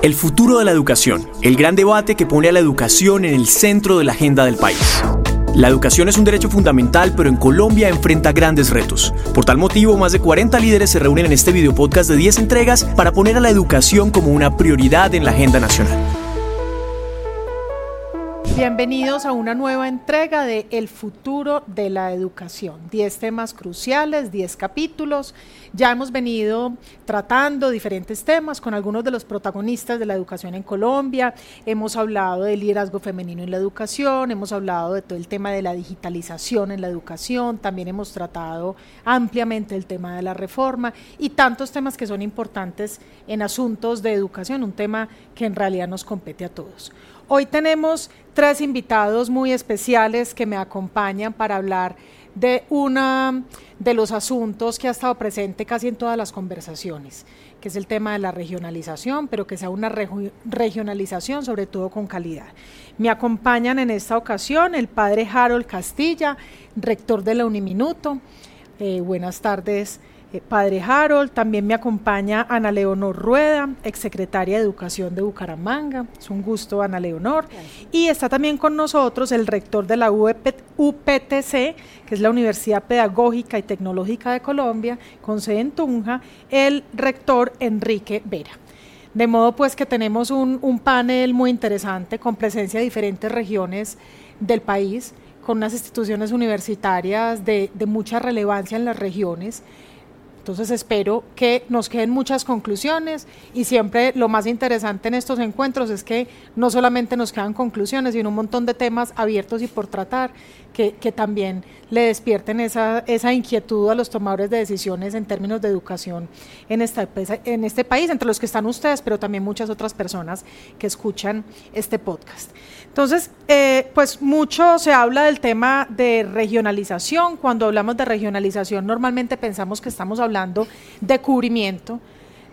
El futuro de la educación, el gran debate que pone a la educación en el centro de la agenda del país. La educación es un derecho fundamental, pero en Colombia enfrenta grandes retos. Por tal motivo, más de 40 líderes se reúnen en este video podcast de 10 entregas para poner a la educación como una prioridad en la agenda nacional. Bienvenidos a una nueva entrega de El futuro de la educación. 10 temas cruciales, 10 capítulos. Ya hemos venido tratando diferentes temas con algunos de los protagonistas de la educación en Colombia. Hemos hablado del liderazgo femenino en la educación, hemos hablado de todo el tema de la digitalización en la educación, también hemos tratado ampliamente el tema de la reforma y tantos temas que son importantes en asuntos de educación, un tema que en realidad nos compete a todos. Hoy tenemos tres invitados muy especiales que me acompañan para hablar de una de los asuntos que ha estado presente casi en todas las conversaciones, que es el tema de la regionalización, pero que sea una regionalización sobre todo con calidad. Me acompañan en esta ocasión el padre Harold Castilla, rector de la Uniminuto. Eh, buenas tardes, eh, Padre Harold, también me acompaña Ana Leonor Rueda, exsecretaria de Educación de Bucaramanga. Es un gusto, Ana Leonor. Y está también con nosotros el rector de la UPTC, que es la Universidad Pedagógica y Tecnológica de Colombia, con sede en Tunja, el rector Enrique Vera. De modo pues que tenemos un, panel muy interesante con presencia de diferentes regiones del país, con unas instituciones universitarias de, de mucha relevancia en las regiones entonces espero que nos queden muchas conclusiones y siempre lo más interesante en estos encuentros es que no solamente nos quedan conclusiones, sino un montón de temas abiertos y por tratar que, también le despierten esa, esa, inquietud a los tomadores de decisiones en términos de educación en, esta, en este país, entre los que están ustedes, pero también muchas otras personas que escuchan este podcast. Entonces, eh, pues mucho se habla del tema de regionalización. Cuando hablamos de regionalización, normalmente pensamos que estamos hablando de cubrimiento,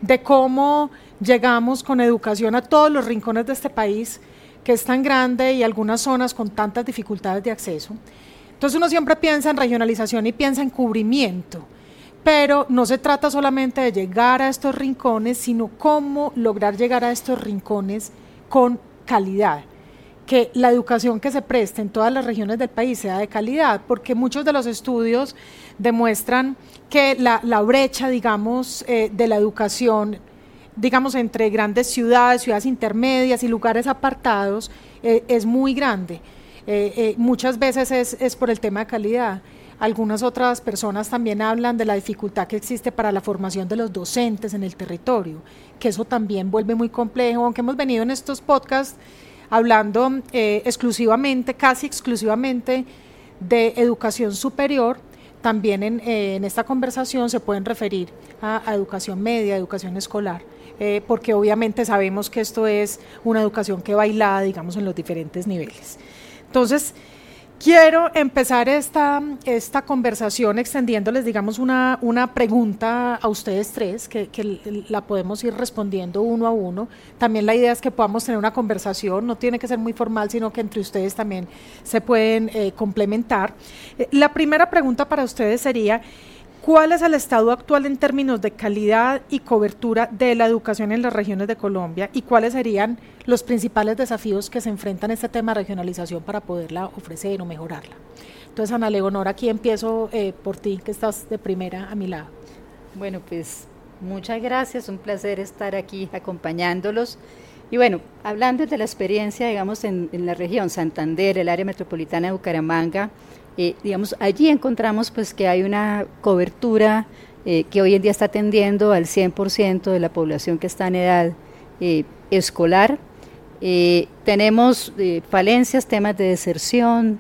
de cómo llegamos con educación a todos los rincones de este país, que es tan grande y algunas zonas con tantas dificultades de acceso. Entonces uno siempre piensa en regionalización y piensa en cubrimiento, pero no se trata solamente de llegar a estos rincones, sino cómo lograr llegar a estos rincones con calidad que la educación que se preste en todas las regiones del país sea de calidad, porque muchos de los estudios demuestran que la, brecha, digamos, eh, de la educación, digamos, entre grandes ciudades, ciudades intermedias y lugares apartados, eh, es muy grande. Eh, muchas veces es, por el tema de calidad. Algunas otras personas también hablan de la dificultad que existe para la formación de los docentes en el territorio, que eso también vuelve muy complejo, aunque hemos venido en estos podcasts hablando exclusivamente, casi exclusivamente de educación superior, también en, eh, esta conversación se pueden referir a, educación media, educación escolar, eh, porque obviamente sabemos que esto es una educación que bailada, digamos, en los diferentes niveles. Entonces, Quiero empezar esta, esta conversación extendiéndoles, digamos, una, una pregunta a ustedes tres, que, la podemos ir respondiendo uno a uno. También la idea es que podamos tener una conversación, no tiene que ser muy formal, sino que entre ustedes también se pueden eh, complementar. Eh, la primera pregunta para ustedes sería, ¿Cuál es el estado actual en términos de calidad y cobertura de la educación en las regiones de Colombia y cuáles serían los principales desafíos que se enfrentan a este tema de regionalización para poderla ofrecer o mejorarla? Entonces, Ana Leonora, aquí empiezo eh, por ti, que estás de primera a mi lado. Bueno, pues muchas gracias, un placer estar aquí acompañándolos. Y bueno, hablando de la experiencia, digamos, en, en la región Santander, el área metropolitana de Bucaramanga, eh, digamos, allí encontramos pues que hay una cobertura eh, que hoy en día está atendiendo al 100% de la población que está en edad eh, escolar. tenemos falencias, temas de deserción,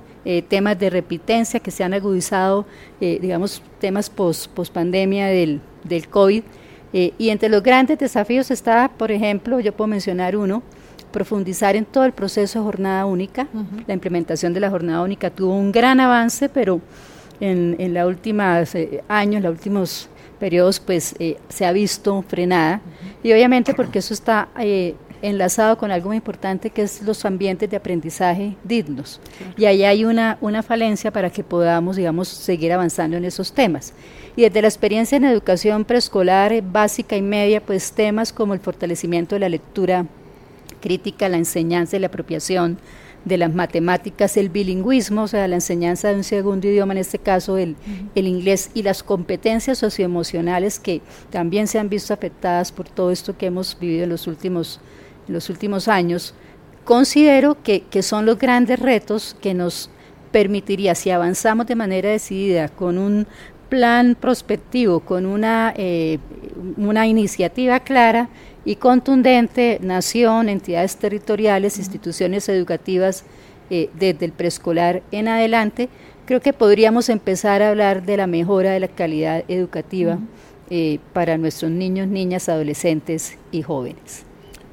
temas de repitencia que se han agudizado, digamos, temas post, post pandemia del, del COVID. y entre los grandes desafíos está, por ejemplo, yo puedo mencionar uno, profundizar en todo el proceso de jornada única. La implementación de la jornada única tuvo un gran avance, pero en, en los últimos eh, años, los últimos periodos, pues eh, se ha visto frenada. Y obviamente porque eso está eh, enlazado con algo muy importante que es los ambientes de aprendizaje dignos. Y ahí hay una, una falencia para que podamos, digamos, seguir avanzando en esos temas. Y desde la experiencia en educación preescolar, básica y media, pues temas como el fortalecimiento de la lectura crítica, la enseñanza y la apropiación de las matemáticas, el bilingüismo, o sea, la enseñanza de un segundo idioma, en este caso el, el, inglés, y las competencias socioemocionales que también se han visto afectadas por todo esto que hemos vivido en los últimos, en los últimos años, considero que, que son los grandes retos que nos permitiría, si avanzamos de manera decidida con un plan prospectivo, con una, eh, una iniciativa clara, y contundente, nación, entidades territoriales, instituciones educativas eh, desde el preescolar en adelante, creo que podríamos empezar a hablar de la mejora de la calidad educativa eh, para nuestros niños, niñas, adolescentes y jóvenes.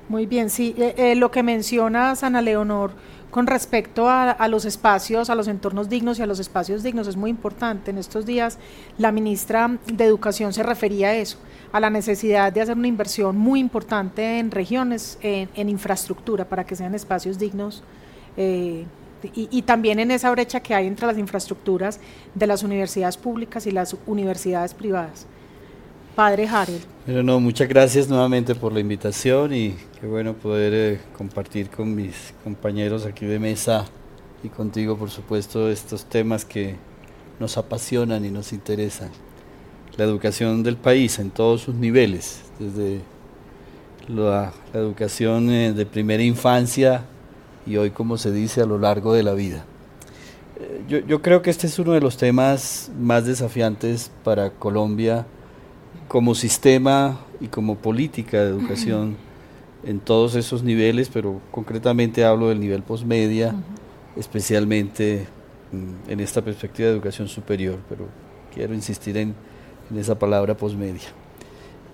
Muy bien, sí, eh, lo que menciona Ana Leonor con respecto a, los espacios, a los entornos dignos y a los espacios dignos es muy importante. En estos días la ministra de Educación se refería a eso a la necesidad de hacer una inversión muy importante en regiones, en, infraestructura, para que sean espacios dignos. Eh, y, también en esa brecha que hay entre las infraestructuras de las universidades públicas y las universidades privadas. Padre Harold. Pero no, muchas gracias nuevamente por la invitación y qué bueno poder eh, compartir con mis compañeros aquí de mesa y contigo, por supuesto, estos temas que nos apasionan y nos interesan la educación del país en todos sus niveles, desde la, educación eh, de primera infancia y hoy, como se dice, a lo largo de la vida. Eh, yo, creo que este es uno de los temas más desafiantes para Colombia como sistema y como política de educación en todos esos niveles, pero concretamente hablo del nivel postmedia, especialmente mm, en esta perspectiva de educación superior, pero quiero insistir en en esa palabra posmedia.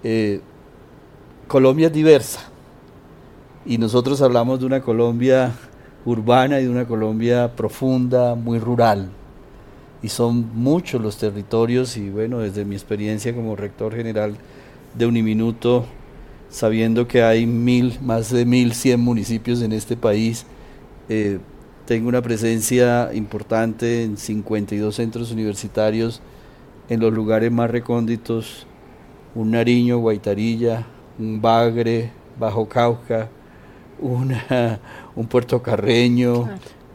Eh, Colombia es diversa y nosotros hablamos de una Colombia urbana y de una Colombia profunda, muy rural. Y son muchos los territorios y bueno, desde mi experiencia como rector general de Uniminuto, sabiendo que hay mil, más de mil cien municipios en este país, eh, tengo una presencia importante en 52 centros universitarios en los lugares más recónditos, un Nariño, Guaitarilla, un Bagre, Bajo Cauca, una, un Puerto Carreño,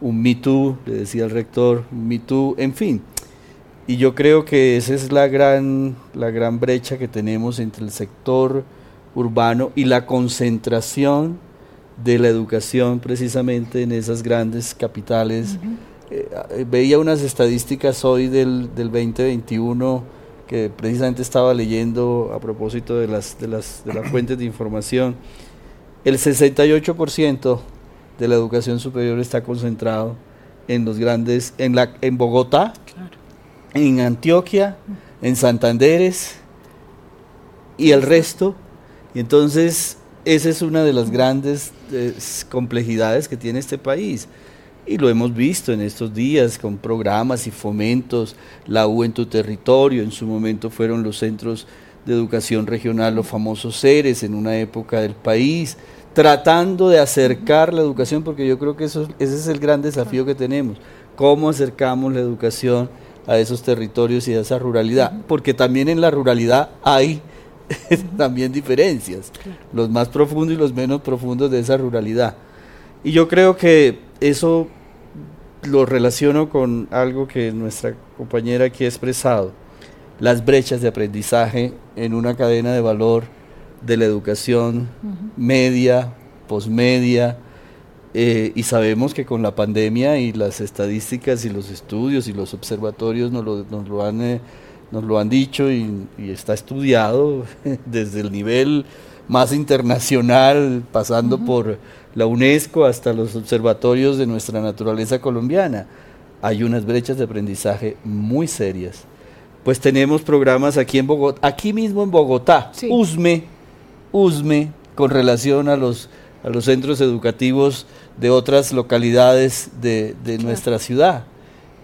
un Mitú, le decía el rector, un Mitú, en fin. Y yo creo que esa es la gran, la gran brecha que tenemos entre el sector urbano y la concentración de la educación precisamente en esas grandes capitales. Eh, veía unas estadísticas hoy del, del 2021 que precisamente estaba leyendo a propósito de las, de las, de las fuentes de información. El 68% de la educación superior está concentrado en los grandes, en, la, en Bogotá, en Antioquia, en Santanderes y el resto. Y entonces esa es una de las grandes eh, complejidades que tiene este país. Y lo hemos visto en estos días con programas y fomentos, la U en tu territorio, en su momento fueron los centros de educación regional, los famosos seres en una época del país, tratando de acercar la educación, porque yo creo que eso, ese es el gran desafío que tenemos, cómo acercamos la educación a esos territorios y a esa ruralidad, porque también en la ruralidad hay también diferencias, los más profundos y los menos profundos de esa ruralidad. Y yo creo que eso lo relaciono con algo que nuestra compañera aquí ha expresado, las brechas de aprendizaje en una cadena de valor de la educación media, posmedia, eh, y sabemos que con la pandemia y las estadísticas y los estudios y los observatorios nos lo, nos lo han, eh, nos lo han dicho y, y, está estudiado desde el nivel más internacional, pasando por la UNESCO hasta los observatorios de nuestra naturaleza colombiana. Hay unas brechas de aprendizaje muy serias. Pues tenemos programas aquí en Bogotá, aquí mismo en Bogotá, USME, USME, con relación a los, a los centros educativos de otras localidades de, nuestra ciudad.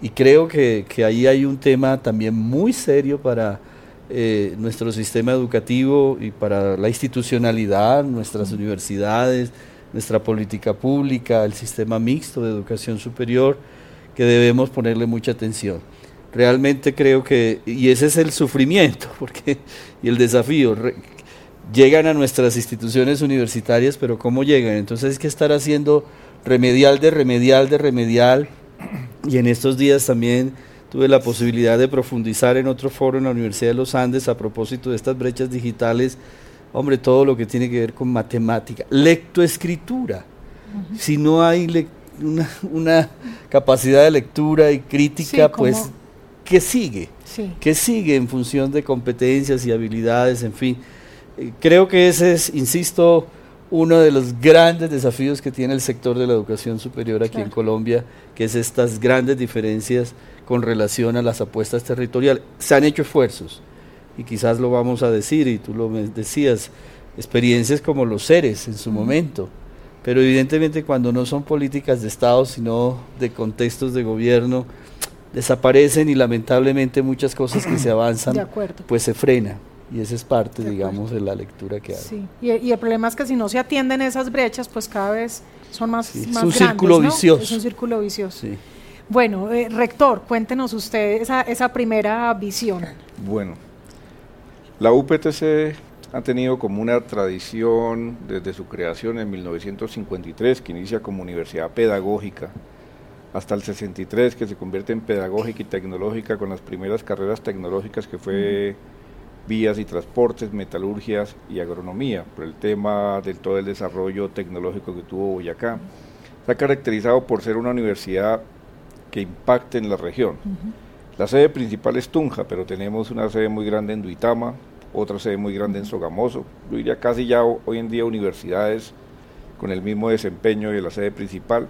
Y creo que, que ahí hay un tema también muy serio para eh, nuestro sistema educativo y para la institucionalidad, nuestras universidades, nuestra política pública, el sistema mixto de educación superior, que debemos ponerle mucha atención. Realmente creo que, y ese es el sufrimiento porque, y el desafío, llegan a nuestras instituciones universitarias, pero ¿cómo llegan? Entonces hay que estar haciendo remedial de remedial de remedial, y en estos días también tuve la posibilidad de profundizar en otro foro en la Universidad de los Andes a propósito de estas brechas digitales, hombre, todo lo que tiene que ver con matemática, lectoescritura. Si no hay una, capacidad de lectura y crítica, pues, ¿qué sigue? ¿Qué sigue en función de competencias y habilidades? En fin, creo que ese es, insisto, uno de los grandes desafíos que tiene el sector de la educación superior aquí en Colombia, que es estas grandes diferencias con relación a las apuestas territoriales. Se han hecho esfuerzos, y quizás lo vamos a decir, y tú lo decías, experiencias como los seres en su momento, pero evidentemente cuando no son políticas de Estado, sino de contextos de gobierno, desaparecen y lamentablemente muchas cosas que se avanzan, pues se frena. Y esa es parte, digamos, de la lectura que hay. Sí, y, el problema es que si no se atienden esas brechas, pues cada vez son más, sí, es un círculo vicioso. Es un círculo vicioso. Sí. Bueno, eh, rector, cuéntenos usted esa, esa primera visión. Bueno, la UPTC ha tenido como una tradición desde su creación en 1953, que inicia como universidad pedagógica, hasta el 63, que se convierte en pedagógica y tecnológica con las primeras carreras tecnológicas que fue vías y transportes, metalurgias y agronomía, por el tema del todo el desarrollo tecnológico que tuvo Boyacá. Se ha caracterizado por ser una universidad que impacte en la región. La sede principal es Tunja, pero tenemos una sede muy grande en Duitama, otra sede muy grande en Sogamoso. Yo diría casi ya hoy en día universidades con el mismo desempeño de la sede principal.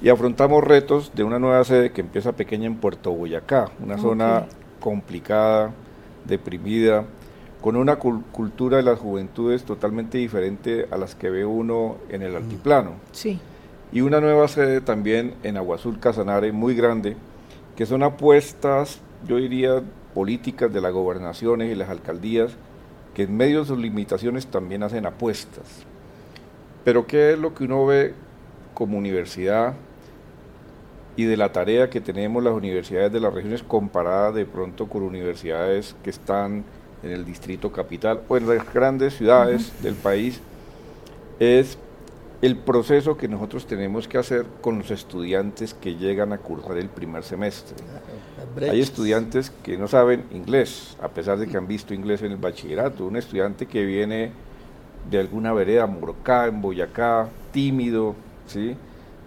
Y afrontamos retos de una nueva sede que empieza pequeña en Puerto Boyacá, una zona complicada, deprimida, con una cultura de las juventudes totalmente diferente a las que ve uno en el altiplano. Sí. Y una nueva sede también en Aguazul Casanare, muy grande, que son apuestas, yo diría, políticas de las gobernaciones y las alcaldías, que en medio de sus limitaciones también hacen apuestas. Pero ¿qué es lo que uno ve como universidad y de la tarea que tenemos las universidades de las regiones comparadas de pronto con universidades que están en el distrito capital o en las grandes ciudades del país, es el proceso que nosotros tenemos que hacer con los estudiantes que llegan a cursar el primer semestre. Hay estudiantes que no saben inglés, a pesar de que han visto inglés en el bachillerato. Un estudiante que viene de alguna vereda, Morocá, en Boyacá, tímido, ¿sí?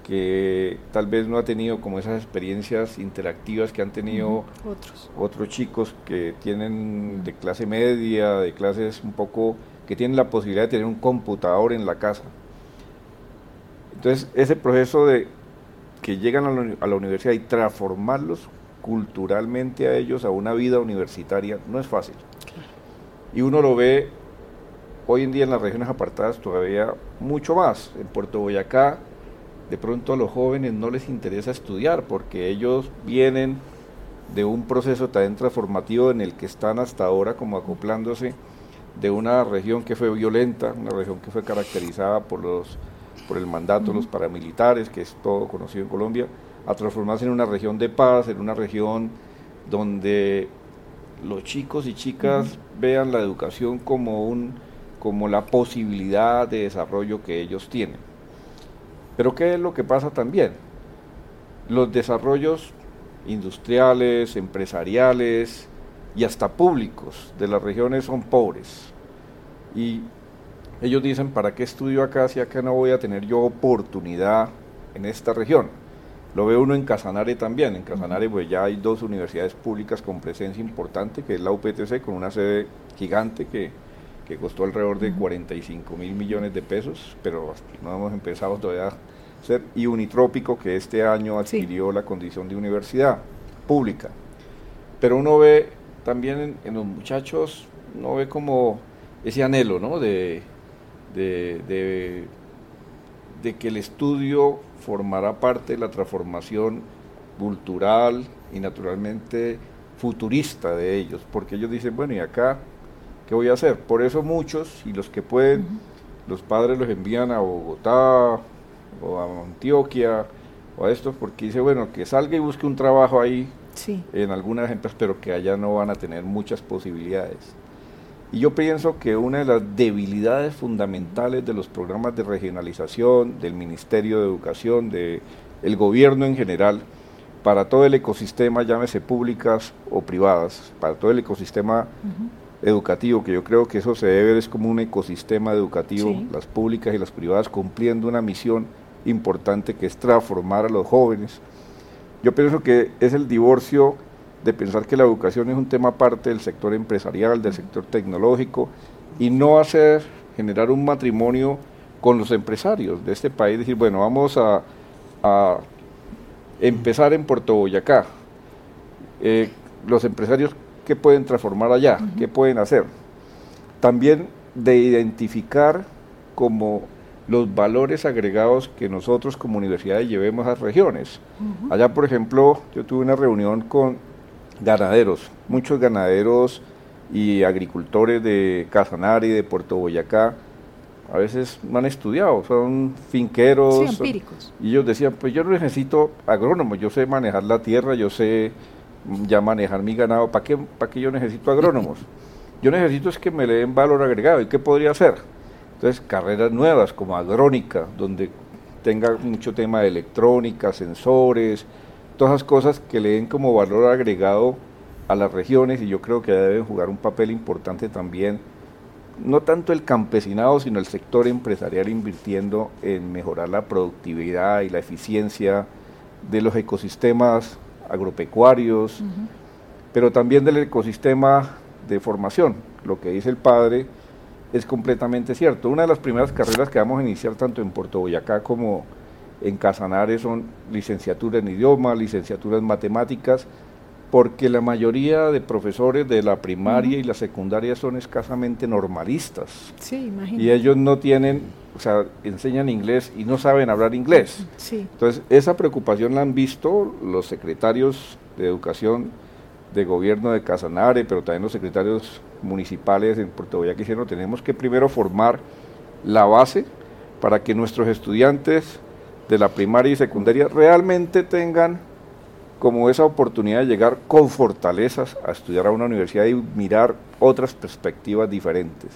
Que tal vez no ha tenido como esas experiencias interactivas que han tenido otros. otros chicos que tienen de clase media, de clases un poco, que tienen la posibilidad de tener un computador en la casa. Entonces, ese proceso de que llegan a la, a la universidad y transformarlos culturalmente a ellos a una vida universitaria no es fácil. Y uno lo ve hoy en día en las regiones apartadas todavía mucho más. En Puerto Boyacá de pronto a los jóvenes no les interesa estudiar porque ellos vienen de un proceso también transformativo en el que están hasta ahora como acoplándose de una región que fue violenta, una región que fue caracterizada por los por el mandato de los paramilitares, que es todo conocido en Colombia, a transformarse en una región de paz, en una región donde los chicos y chicas vean la educación como un como la posibilidad de desarrollo que ellos tienen. Pero ¿qué es lo que pasa también? Los desarrollos industriales, empresariales y hasta públicos de las regiones son pobres. Y ellos dicen, ¿para qué estudio acá si acá no voy a tener yo oportunidad en esta región? Lo ve uno en Casanare también. En Casanare pues ya hay dos universidades públicas con presencia importante, que es la UPTC con una sede gigante que que costó alrededor de 45 mil millones de pesos, pero no hemos empezado todavía a ser, y Unitrópico, que este año adquirió la condición de universidad pública. Pero uno ve también en, los muchachos, uno ve como ese anhelo, ¿no? De, de, de que el estudio formará parte de la transformación cultural y naturalmente futurista de ellos, porque ellos dicen, bueno, ¿y acá qué voy a hacer? Por eso muchos, y los que pueden, los padres los envían a Bogotá o a Antioquia o a estos, porque dice, bueno, que salga y busque un trabajo ahí en algunas empresas, pero que allá no van a tener muchas posibilidades. Y yo pienso que una de las debilidades fundamentales de los programas de regionalización, del Ministerio de Educación, del el gobierno en general, para todo el ecosistema, llámese públicas o privadas, para todo el ecosistema educativo, que yo creo que eso se debe es como un ecosistema educativo, las públicas y las privadas cumpliendo una misión importante que es transformar a los jóvenes. Yo pienso que es el divorcio de pensar que la educación es un tema aparte del sector empresarial, del sector tecnológico, y no hacer, generar un matrimonio con los empresarios de este país, decir, bueno, vamos a, a empezar en Puerto Boyacá. Eh, los empresarios, ¿qué pueden transformar allá? ¿Qué pueden hacer? También de identificar como los valores agregados que nosotros como universidades llevemos a regiones. Allá, por ejemplo, yo tuve una reunión con ganaderos, muchos ganaderos y agricultores de Casanare y de Puerto Boyacá, a veces no han estudiado, son finqueros. Sí, empíricos. Y ellos decían, pues yo no necesito agrónomos, yo sé manejar la tierra, yo sé ya manejar mi ganado, ¿para qué, para qué yo necesito agrónomos? Yo necesito es que me le den valor agregado, ¿y qué podría hacer? Entonces, carreras nuevas como agrónica, donde tenga mucho tema de electrónica, sensores, todas esas cosas que le den como valor agregado a las regiones y yo creo que deben jugar un papel importante también no tanto el campesinado, sino el sector empresarial invirtiendo en mejorar la productividad y la eficiencia de los ecosistemas agropecuarios, pero también del ecosistema de formación. Lo que dice el padre es completamente cierto. Una de las primeras carreras que vamos a iniciar tanto en Puerto Boyacá como en Casanare son licenciatura en idioma, licenciatura en matemáticas, porque la mayoría de profesores de la primaria y la secundaria son escasamente normalistas. Sí, Y ellos no tienen, o sea, enseñan inglés y no saben hablar inglés. Sí. Entonces, esa preocupación la han visto los secretarios de educación de gobierno de Casanare, pero también los secretarios municipales en Puerto Boyacá que dijeron, tenemos que primero formar la base para que nuestros estudiantes de la primaria y secundaria realmente tengan como esa oportunidad de llegar con fortalezas a estudiar a una universidad y mirar otras perspectivas diferentes.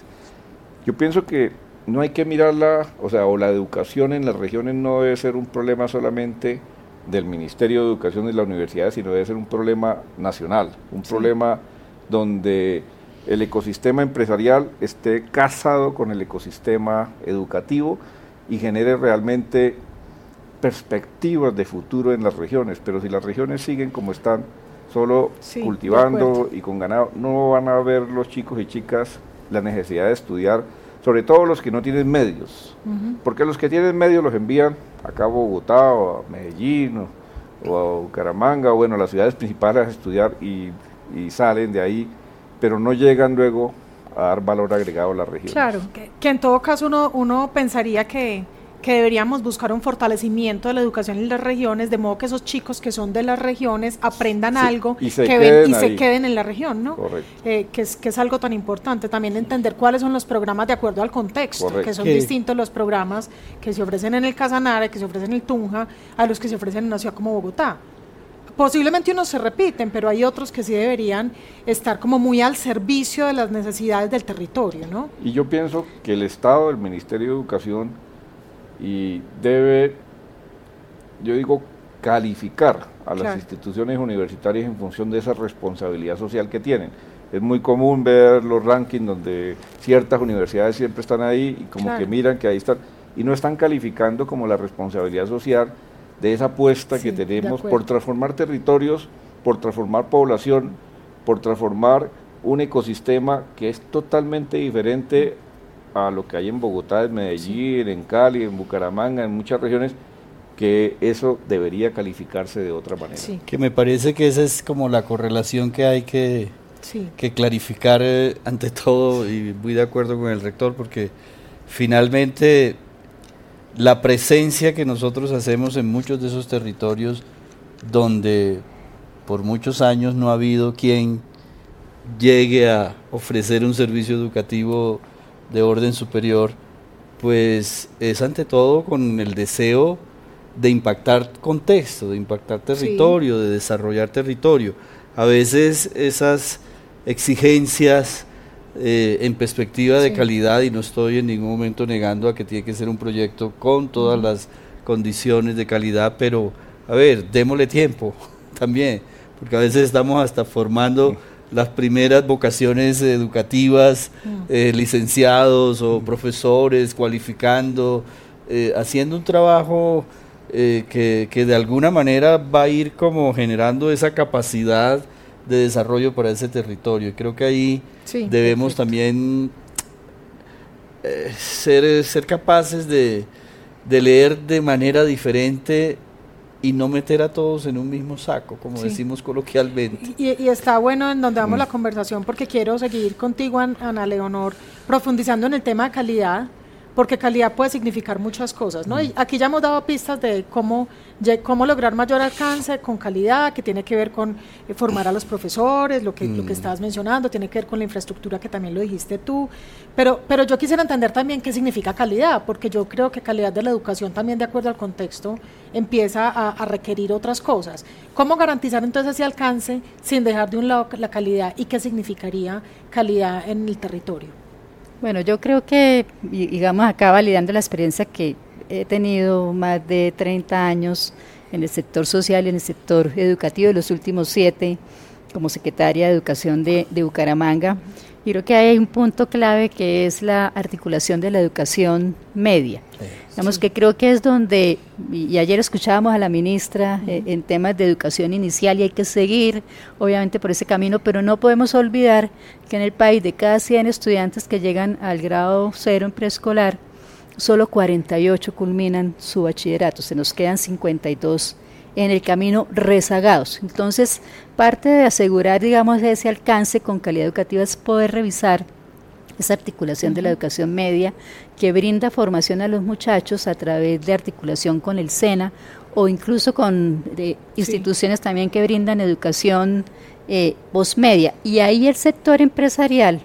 Yo pienso que no hay que mirarla, o sea, o la educación en las regiones no debe ser un problema solamente del Ministerio de Educación y la universidad, sino debe ser un problema nacional, un problema donde el ecosistema empresarial esté casado con el ecosistema educativo y genere realmente perspectivas de futuro en las regiones, pero si las regiones siguen como están, solo cultivando y con ganado, no van a ver los chicos y chicas la necesidad de estudiar, sobre todo los que no tienen medios, porque los que tienen medios los envían acá a Bogotá o a Medellín o, a Bucaramanga, o bueno, las ciudades principales a estudiar y, salen de ahí, pero no llegan luego a dar valor agregado a la región. Claro, que, que en todo caso uno, uno pensaría que que deberíamos buscar un fortalecimiento de la educación en las regiones, de modo que esos chicos que son de las regiones aprendan algo y se que queden y se queden en la región, ¿no? Correcto. Eh, que, es, que es algo tan importante. También entender cuáles son los programas de acuerdo al contexto, que son distintos los programas que se ofrecen en el Casanare, que se ofrecen en el Tunja, a los que se ofrecen en una ciudad como Bogotá. Posiblemente unos se repiten, pero hay otros que sí deberían estar como muy al servicio de las necesidades del territorio, ¿no? Y yo pienso que el Estado, el Ministerio de Educación, y debe, yo digo, calificar a las instituciones universitarias en función de esa responsabilidad social que tienen. Es muy común ver los rankings donde ciertas universidades siempre están ahí y como que miran que ahí están y no están calificando como la responsabilidad social de esa apuesta que tenemos por transformar territorios, por transformar población, por transformar un ecosistema que es totalmente diferente a lo que hay en Bogotá, en Medellín, en Cali, en Bucaramanga, en muchas regiones, que eso debería calificarse de otra manera. Que me parece que esa es como la correlación que hay que, que clarificar eh, ante todo, y muy de acuerdo con el rector, porque finalmente la presencia que nosotros hacemos en muchos de esos territorios donde por muchos años no ha habido quien llegue a ofrecer un servicio educativo de orden superior, pues es ante todo con el deseo de impactar contexto, de impactar territorio, de desarrollar territorio. A veces esas exigencias eh, en perspectiva de calidad, y no estoy en ningún momento negando a que tiene que ser un proyecto con todas las condiciones de calidad, pero a ver, démosle tiempo también, porque a veces estamos hasta formando las primeras vocaciones educativas, eh, licenciados o profesores, cualificando, eh, haciendo un trabajo que, que de alguna manera va a ir como generando esa capacidad de desarrollo para ese territorio. Creo que ahí debemos también eh, ser, ser capaces de, leer de manera diferente y no meter a todos en un mismo saco, como decimos coloquialmente. Y, está bueno en donde vamos mm. la conversación porque quiero seguir contigo, Ana Leonor, profundizando en el tema de calidad porque calidad puede significar muchas cosas, ¿no? Y aquí ya hemos dado pistas de cómo, cómo lograr mayor alcance con calidad, que tiene que ver con eh, formar a los profesores, lo que, lo que mm. estabas mencionando, tiene que ver con la infraestructura que también lo dijiste tú, pero, pero yo quisiera entender también qué significa calidad, porque yo creo que calidad de la educación también de acuerdo al contexto empieza a, a requerir otras cosas. ¿Cómo garantizar entonces ese alcance sin dejar de un lado la calidad y qué significaría calidad en el territorio? Bueno, yo creo que, digamos, acá validando la experiencia que he tenido más de 30 años en el sector social y en el sector educativo, de los últimos siete como secretaria de Educación de, de Bucaramanga, y creo que hay un punto clave que es la articulación de la educación media. Digamos que creo que es donde, y, ayer escuchábamos a la ministra eh, en temas de educación inicial y hay que seguir obviamente por ese camino, pero no podemos olvidar que en el país de cada 100 estudiantes que llegan al grado cero en preescolar, solo 48 culminan su bachillerato, se nos quedan 52 en el camino rezagados. Entonces, parte de asegurar, digamos, ese alcance con calidad educativa es poder revisar esa articulación de la educación media que brinda formación a los muchachos a través de articulación con el SENA o incluso con instituciones también que brindan educación eh, postmedia. Y ahí el sector empresarial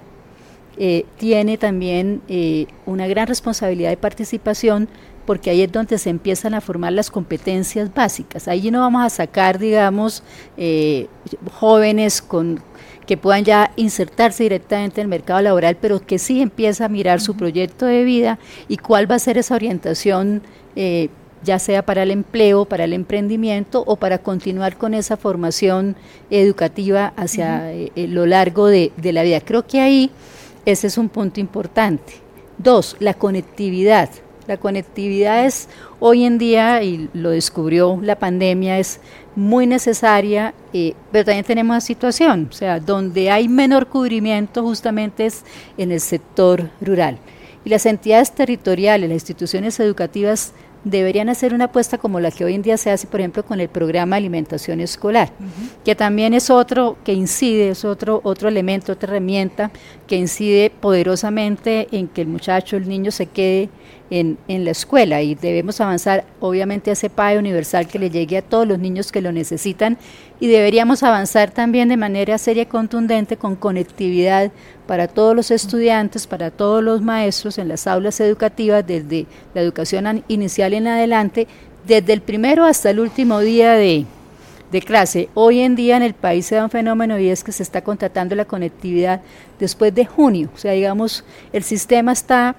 eh, tiene también eh, una gran responsabilidad de participación porque ahí es donde se empiezan a formar las competencias básicas. Ahí no vamos a sacar, digamos, eh, jóvenes con que puedan ya insertarse directamente en el mercado laboral, pero que sí empieza a mirar su proyecto de vida y cuál va a ser esa orientación, eh, ya sea para el empleo, para el emprendimiento o para continuar con esa formación educativa hacia eh, lo largo de, de la vida. Creo que ahí ese es un punto importante. Dos, la conectividad. La conectividad es hoy en día, y lo descubrió la pandemia, es muy necesaria, eh, pero también tenemos una situación, o sea, donde hay menor cubrimiento justamente es en el sector rural. Y las entidades territoriales, las instituciones educativas deberían hacer una apuesta como la que hoy en día se hace, por ejemplo, con el programa de alimentación escolar, que también es otro que incide, es otro, otro elemento, otra herramienta que incide poderosamente en que el muchacho, el niño se quede en, la escuela y debemos avanzar obviamente a ese PAE universal que le llegue a todos los niños que lo necesitan y deberíamos avanzar también de manera seria y contundente con conectividad para todos los estudiantes, para todos los maestros en las aulas educativas desde la educación inicial en adelante, desde el primero hasta el último día de, de clase. Hoy en día en el país se da un fenómeno y es que se está contratando la conectividad después de junio. O sea, digamos, el sistema está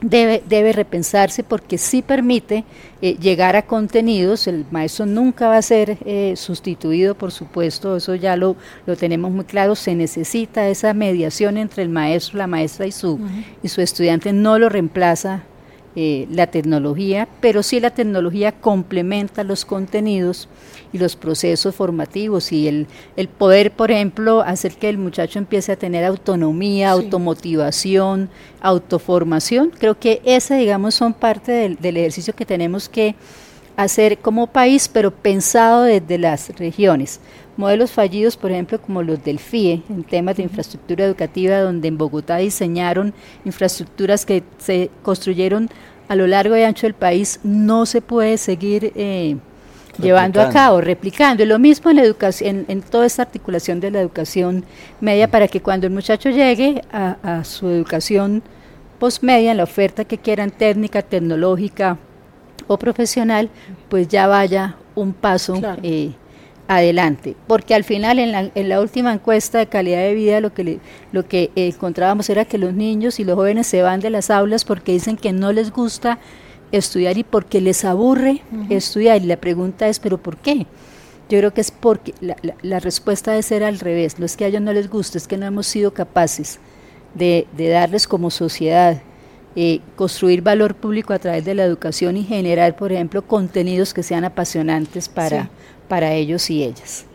debe, debe repensarse porque sí permite eh, llegar a contenidos. El maestro nunca va a ser eh, sustituido, por supuesto, eso ya lo, lo tenemos muy claro. Se necesita esa mediación entre el maestro, la maestra y su, y su estudiante, no lo reemplaza eh, la tecnología, pero sí la tecnología complementa los contenidos y los procesos formativos y el, el poder, por ejemplo, hacer que el muchacho empiece a tener autonomía, automotivación, autoformación. Creo que ese, digamos, son parte del, del ejercicio que tenemos que hacer como país, pero pensado desde las regiones. Modelos fallidos, por ejemplo, como los del FIE, en temas de infraestructura educativa, donde en Bogotá diseñaron infraestructuras que se construyeron a lo largo y ancho del país, no se puede seguir eh, llevando a cabo, replicando. Y lo mismo en, la educación, en, toda esta articulación de la educación media para que cuando el muchacho llegue a, su educación postmedia, en la oferta que quieran técnica, tecnológica o profesional, pues ya vaya un paso eh, adelante. Porque al final, en la, en la, última encuesta de calidad de vida, lo que, lo que encontrábamos era que los niños y los jóvenes se van de las aulas porque dicen que no les gusta estudiar y porque les aburre estudiar. Y la pregunta es, ¿pero por qué? Yo creo que es porque la, la, respuesta debe ser al revés. No es que a ellos no les guste, es que no hemos sido capaces de, de darles como sociedad, eh, construir valor público a través de la educación y generar, por ejemplo, contenidos que sean apasionantes para, para ellos y ellas.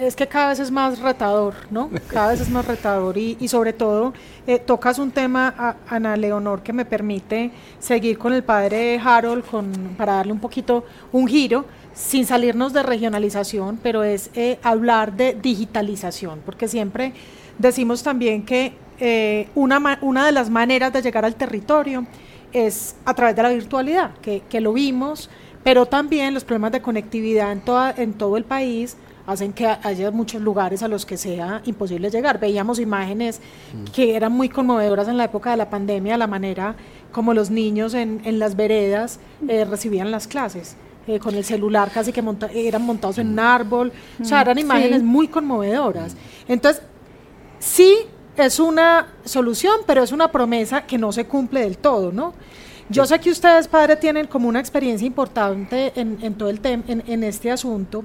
Es que cada vez es más retador, ¿no? Cada vez es más retador y, y sobre todo eh, tocas un tema, Ana Leonor, que me permite seguir con el padre Harold con, para darle un poquito un giro, sin salirnos de regionalización, pero es eh, hablar de digitalización, porque siempre decimos también que eh, una, una de las maneras de llegar al territorio es a través de la virtualidad, que, que lo vimos, pero también los problemas de conectividad en, toda, en todo el país hacen que haya muchos lugares a los que sea imposible llegar. Veíamos imágenes mm. que eran muy conmovedoras en la época de la pandemia, la manera como los niños en, en las veredas eh, recibían las clases. Eh, con el celular casi que eran montados en un mm. árbol, o sea, eran mm. imágenes muy conmovedoras. Entonces, sí es una solución, pero es una promesa que no se cumple del todo, ¿no? Yo sé que ustedes, padre, tienen como una experiencia importante en, en todo el tema, en, en, este asunto,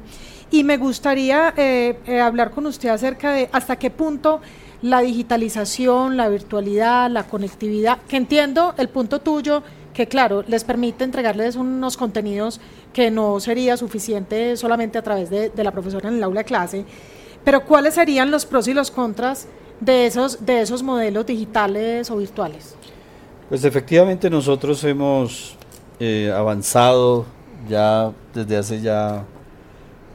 y me gustaría eh, eh, hablar con usted acerca de hasta qué punto la digitalización, la virtualidad, la conectividad, que entiendo el punto tuyo, que claro, les permite entregarles unos contenidos que no sería suficiente solamente a través de, la profesora en el aula de clase, pero ¿cuáles serían los pros y los contras de esos, de esos modelos digitales o virtuales? Pues efectivamente nosotros hemos eh, avanzado ya desde hace ya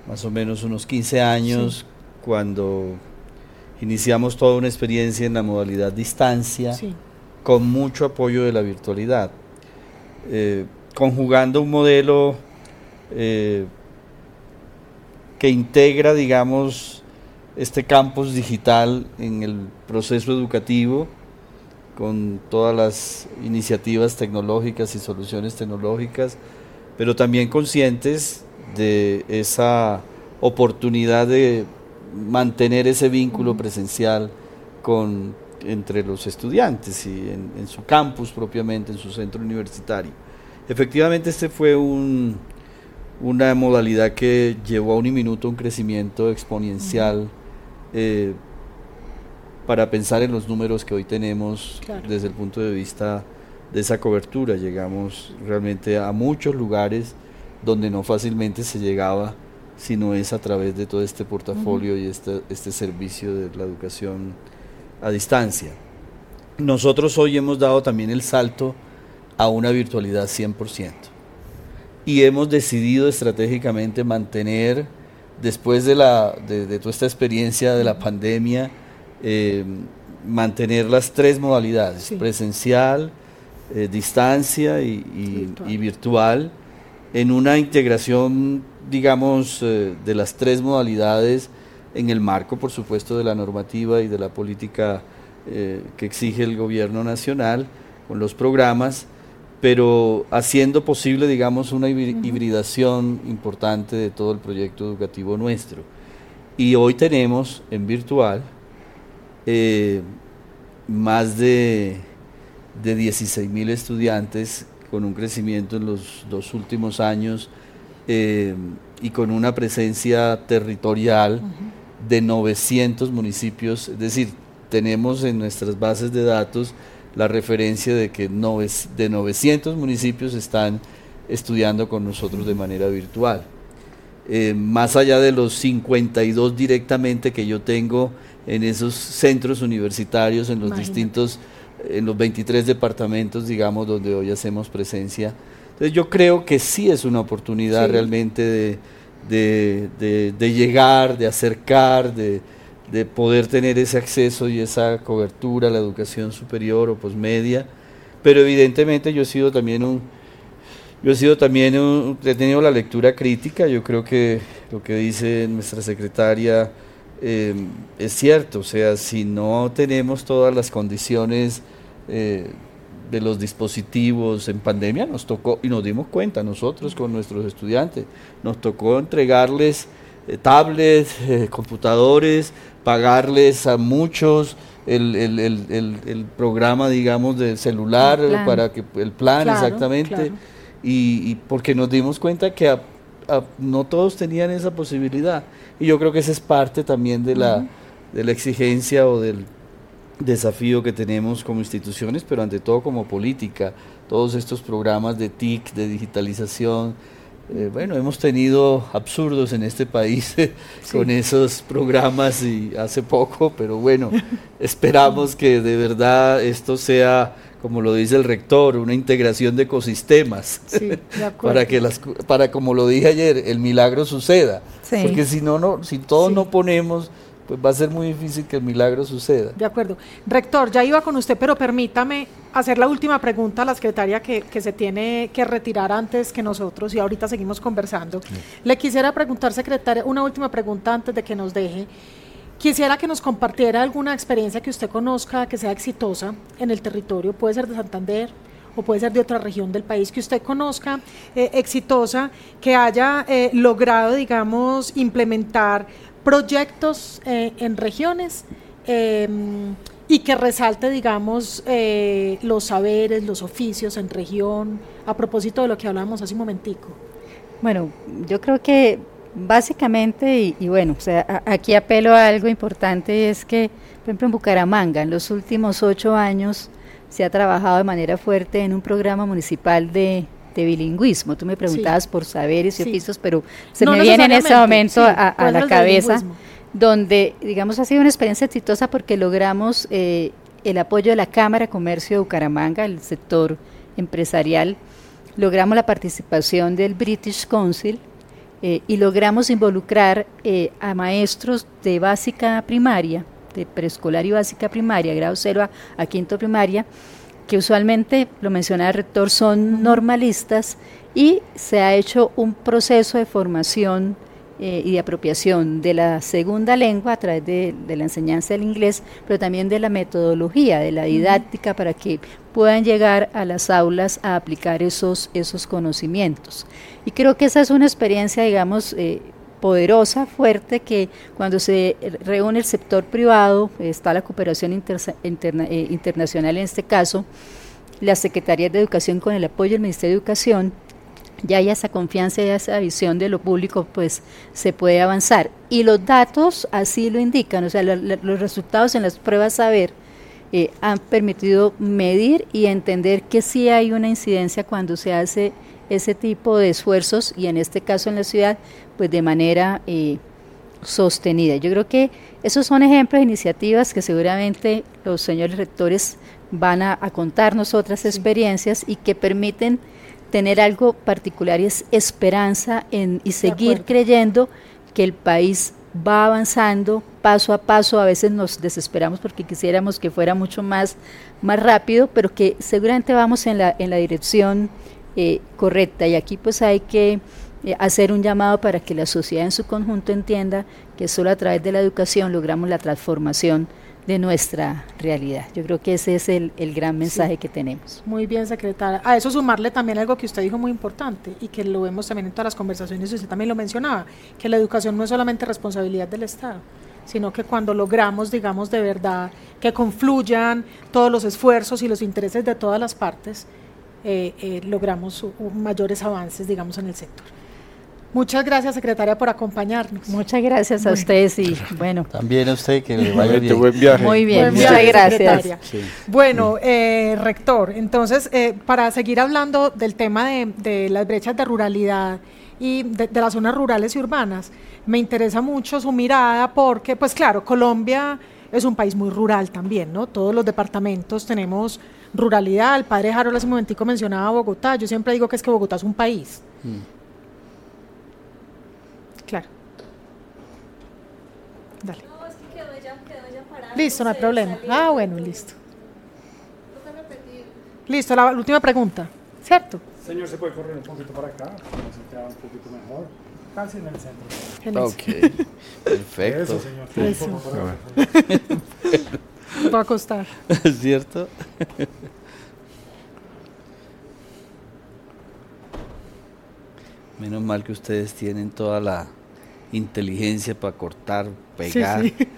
más o menos unos 15 años, cuando iniciamos toda una experiencia en la modalidad distancia, con mucho apoyo de la virtualidad, eh, conjugando un modelo eh, que integra, digamos, este campus digital en el proceso educativo, con todas las iniciativas tecnológicas y soluciones tecnológicas, pero también conscientes de esa oportunidad de mantener ese vínculo presencial con, entre los estudiantes y en, su campus propiamente, en su centro universitario. Efectivamente, este fue un, una modalidad que llevó a un minuto un crecimiento exponencial eh, para pensar en los números que hoy tenemos desde el punto de vista de esa cobertura. Llegamos realmente a muchos lugares donde no fácilmente se llegaba, sino es a través de todo este portafolio y este, este servicio de la educación a distancia. Nosotros hoy hemos dado también el salto a una virtualidad 100% y hemos decidido estratégicamente mantener, después de, la, de, toda esta experiencia de la pandemia, eh, mantener las tres modalidades, presencial, eh, distancia y, y virtual. en una integración, digamos, eh, de las tres modalidades en el marco, por supuesto, de la normativa y de la política que exige el gobierno nacional con los programas, pero haciendo posible, digamos, una hibridación importante de todo el proyecto educativo nuestro. Y hoy tenemos en virtual eh, más de, de 16 mil estudiantes con un crecimiento en los dos últimos años eh, y con una presencia territorial de 900 municipios, es decir, tenemos en nuestras bases de datos la referencia de que de 900 municipios están estudiando con nosotros de manera virtual. Eh, más allá de los 52 directamente que yo tengo en esos centros universitarios, en los distintos en los 23 departamentos, digamos, donde hoy hacemos presencia. Entonces yo creo que sí es una oportunidad realmente de, de, llegar, de acercar, de, de, poder tener ese acceso y esa cobertura a la educación superior o posmedia. Pero evidentemente yo he sido también un, Yo he sido también, he tenido la lectura crítica, yo creo que lo que dice nuestra secretaria eh, es cierto, o sea, si no tenemos todas las condiciones eh, de los dispositivos en pandemia, nos tocó, y nos dimos cuenta nosotros con nuestros estudiantes, nos tocó entregarles eh, tablets, computadores, pagarles a muchos el, el, el, el, programa, digamos, de celular, para que el plan exactamente, Y, y, porque nos dimos cuenta que no todos tenían esa posibilidad. Y yo creo que esa es parte también de la, de la exigencia o del desafío que tenemos como instituciones, pero ante todo como política. Todos estos programas de TIC, de digitalización, eh, bueno, hemos tenido absurdos en este país con esos programas y hace poco, pero bueno, esperamos que de verdad esto sea, como lo dice el rector, una integración de ecosistemas para que las, para como lo dije ayer, el milagro suceda, porque si no, no, si todos no ponemos pues va a ser muy difícil que el milagro suceda. De acuerdo. Rector, ya iba con usted, pero permítame hacer la última pregunta a la secretaria que, se tiene que retirar antes que nosotros y ahorita seguimos conversando. Le quisiera preguntar, secretaria, una última pregunta antes de que nos deje. Quisiera que nos compartiera alguna experiencia que usted conozca que sea exitosa en el territorio, puede ser de Santander, o puede ser de otra región del país que usted conozca, eh, exitosa, que haya eh, logrado, digamos, implementar proyectos eh, en regiones em, y que resalte, digamos, eh, los saberes, los oficios en región, a propósito de lo que hablábamos hace un momentico. Bueno, yo creo que básicamente, y, bueno, o sea, aquí apelo a algo importante, es que, por ejemplo, en Bucaramanga, en los últimos ocho años, se ha trabajado de manera fuerte en un programa municipal de de bilingüismo. Tú me preguntabas por saberes y oficios, pero se me viene en ese momento a, la cabeza, donde, digamos, ha sido una experiencia exitosa porque logramos eh, el apoyo de la Cámara de Comercio de Bucaramanga, el sector empresarial, logramos la participación del British Council eh, y logramos involucrar eh, a maestros de básica primaria, de preescolar y básica primaria, grado cero a, a quinto primaria, que usualmente, lo mencionaba el rector, son normalistas y se ha hecho un proceso de formación eh, y de apropiación de la segunda lengua a través de, la enseñanza del inglés, pero también de la metodología, de la didáctica, para que puedan llegar a las aulas a aplicar esos, esos conocimientos. Y creo que esa es una experiencia, digamos, eh, poderosa, fuerte, que cuando se reúne el sector privado, está la cooperación eh, internacional en este caso, la Secretaría de Educación con el apoyo del Ministerio de Educación, ya hay esa confianza y esa visión de lo público, pues se puede avanzar. Y los datos así lo indican, o sea, los resultados en las pruebas saber eh, han permitido medir y entender que sí hay una incidencia cuando se hace ese tipo de esfuerzos y en este caso en la ciudad, pues de manera eh, sostenida. Yo creo que esos son ejemplos de iniciativas que seguramente los señores rectores van a, contarnos otras experiencias y que permiten tener algo particular y es esperanza en, y seguir creyendo que el país va avanzando paso a paso, a veces nos desesperamos porque quisiéramos que fuera mucho más, más rápido, pero que seguramente vamos en la, en la dirección eh, correcta. Y aquí pues hay que eh, hacer un llamado para que la sociedad en su conjunto entienda que solo a través de la educación logramos la transformación de nuestra realidad. Yo creo que ese es el, gran mensaje que tenemos. Muy bien, secretaria. A eso sumarle también algo que usted dijo muy importante y que lo vemos también en todas las conversaciones, usted también lo mencionaba, que la educación no es solamente responsabilidad del Estado, sino que cuando logramos, digamos, de verdad que confluyan todos los esfuerzos y los intereses de todas las partes, eh, eh, logramos mayores avances, digamos, en el sector. Muchas gracias, secretaria, por acompañarnos. Muchas gracias a ustedes y bueno. También a usted que le vaya bien. Buen viaje. Muy bien, muchas gracias. Bueno, eh, rector, entonces, para seguir hablando del tema de, las brechas de ruralidad y de, de, las zonas rurales y urbanas, me interesa mucho su mirada porque, pues claro, Colombia es un país muy rural también, ¿no? Todos los departamentos tenemos ruralidad. El padre Harold hace un momentico mencionaba Bogotá. Yo siempre digo que es que Bogotá es un país. Mm. Claro. Dale. No, es que quedó ya, quedó ya parado, listo, no hay problema. Ah, bueno, listo. Listo, la última pregunta. ¿Cierto? Señor, se puede correr un poquito para acá, para se un poquito mejor. Casi en el centro. En. Ok, perfecto. Eso, señor. Eso. Un poco. Va a costar. ¿Es cierto? Menos mal que ustedes tienen toda la inteligencia para cortar, pegar. Sí, sí.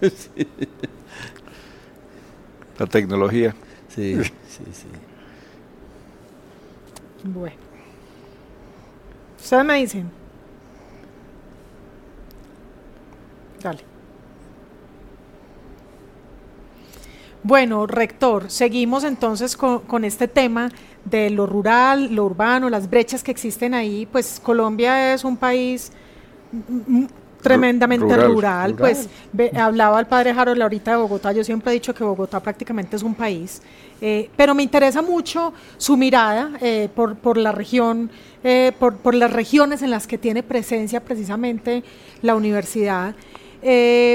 La tecnología. Sí, sí, sí. Bueno. Ustedes me dicen. Dale. Bueno, rector, seguimos entonces con, con este tema de lo rural, lo urbano, las brechas que existen ahí. Pues Colombia es un país tremendamente rural, pues hablaba el padre Harold ahorita de Bogotá, yo siempre he dicho que Bogotá prácticamente es un país, eh, pero me interesa mucho su mirada eh, por, por la región, eh, por, por las regiones en las que tiene presencia precisamente la universidad.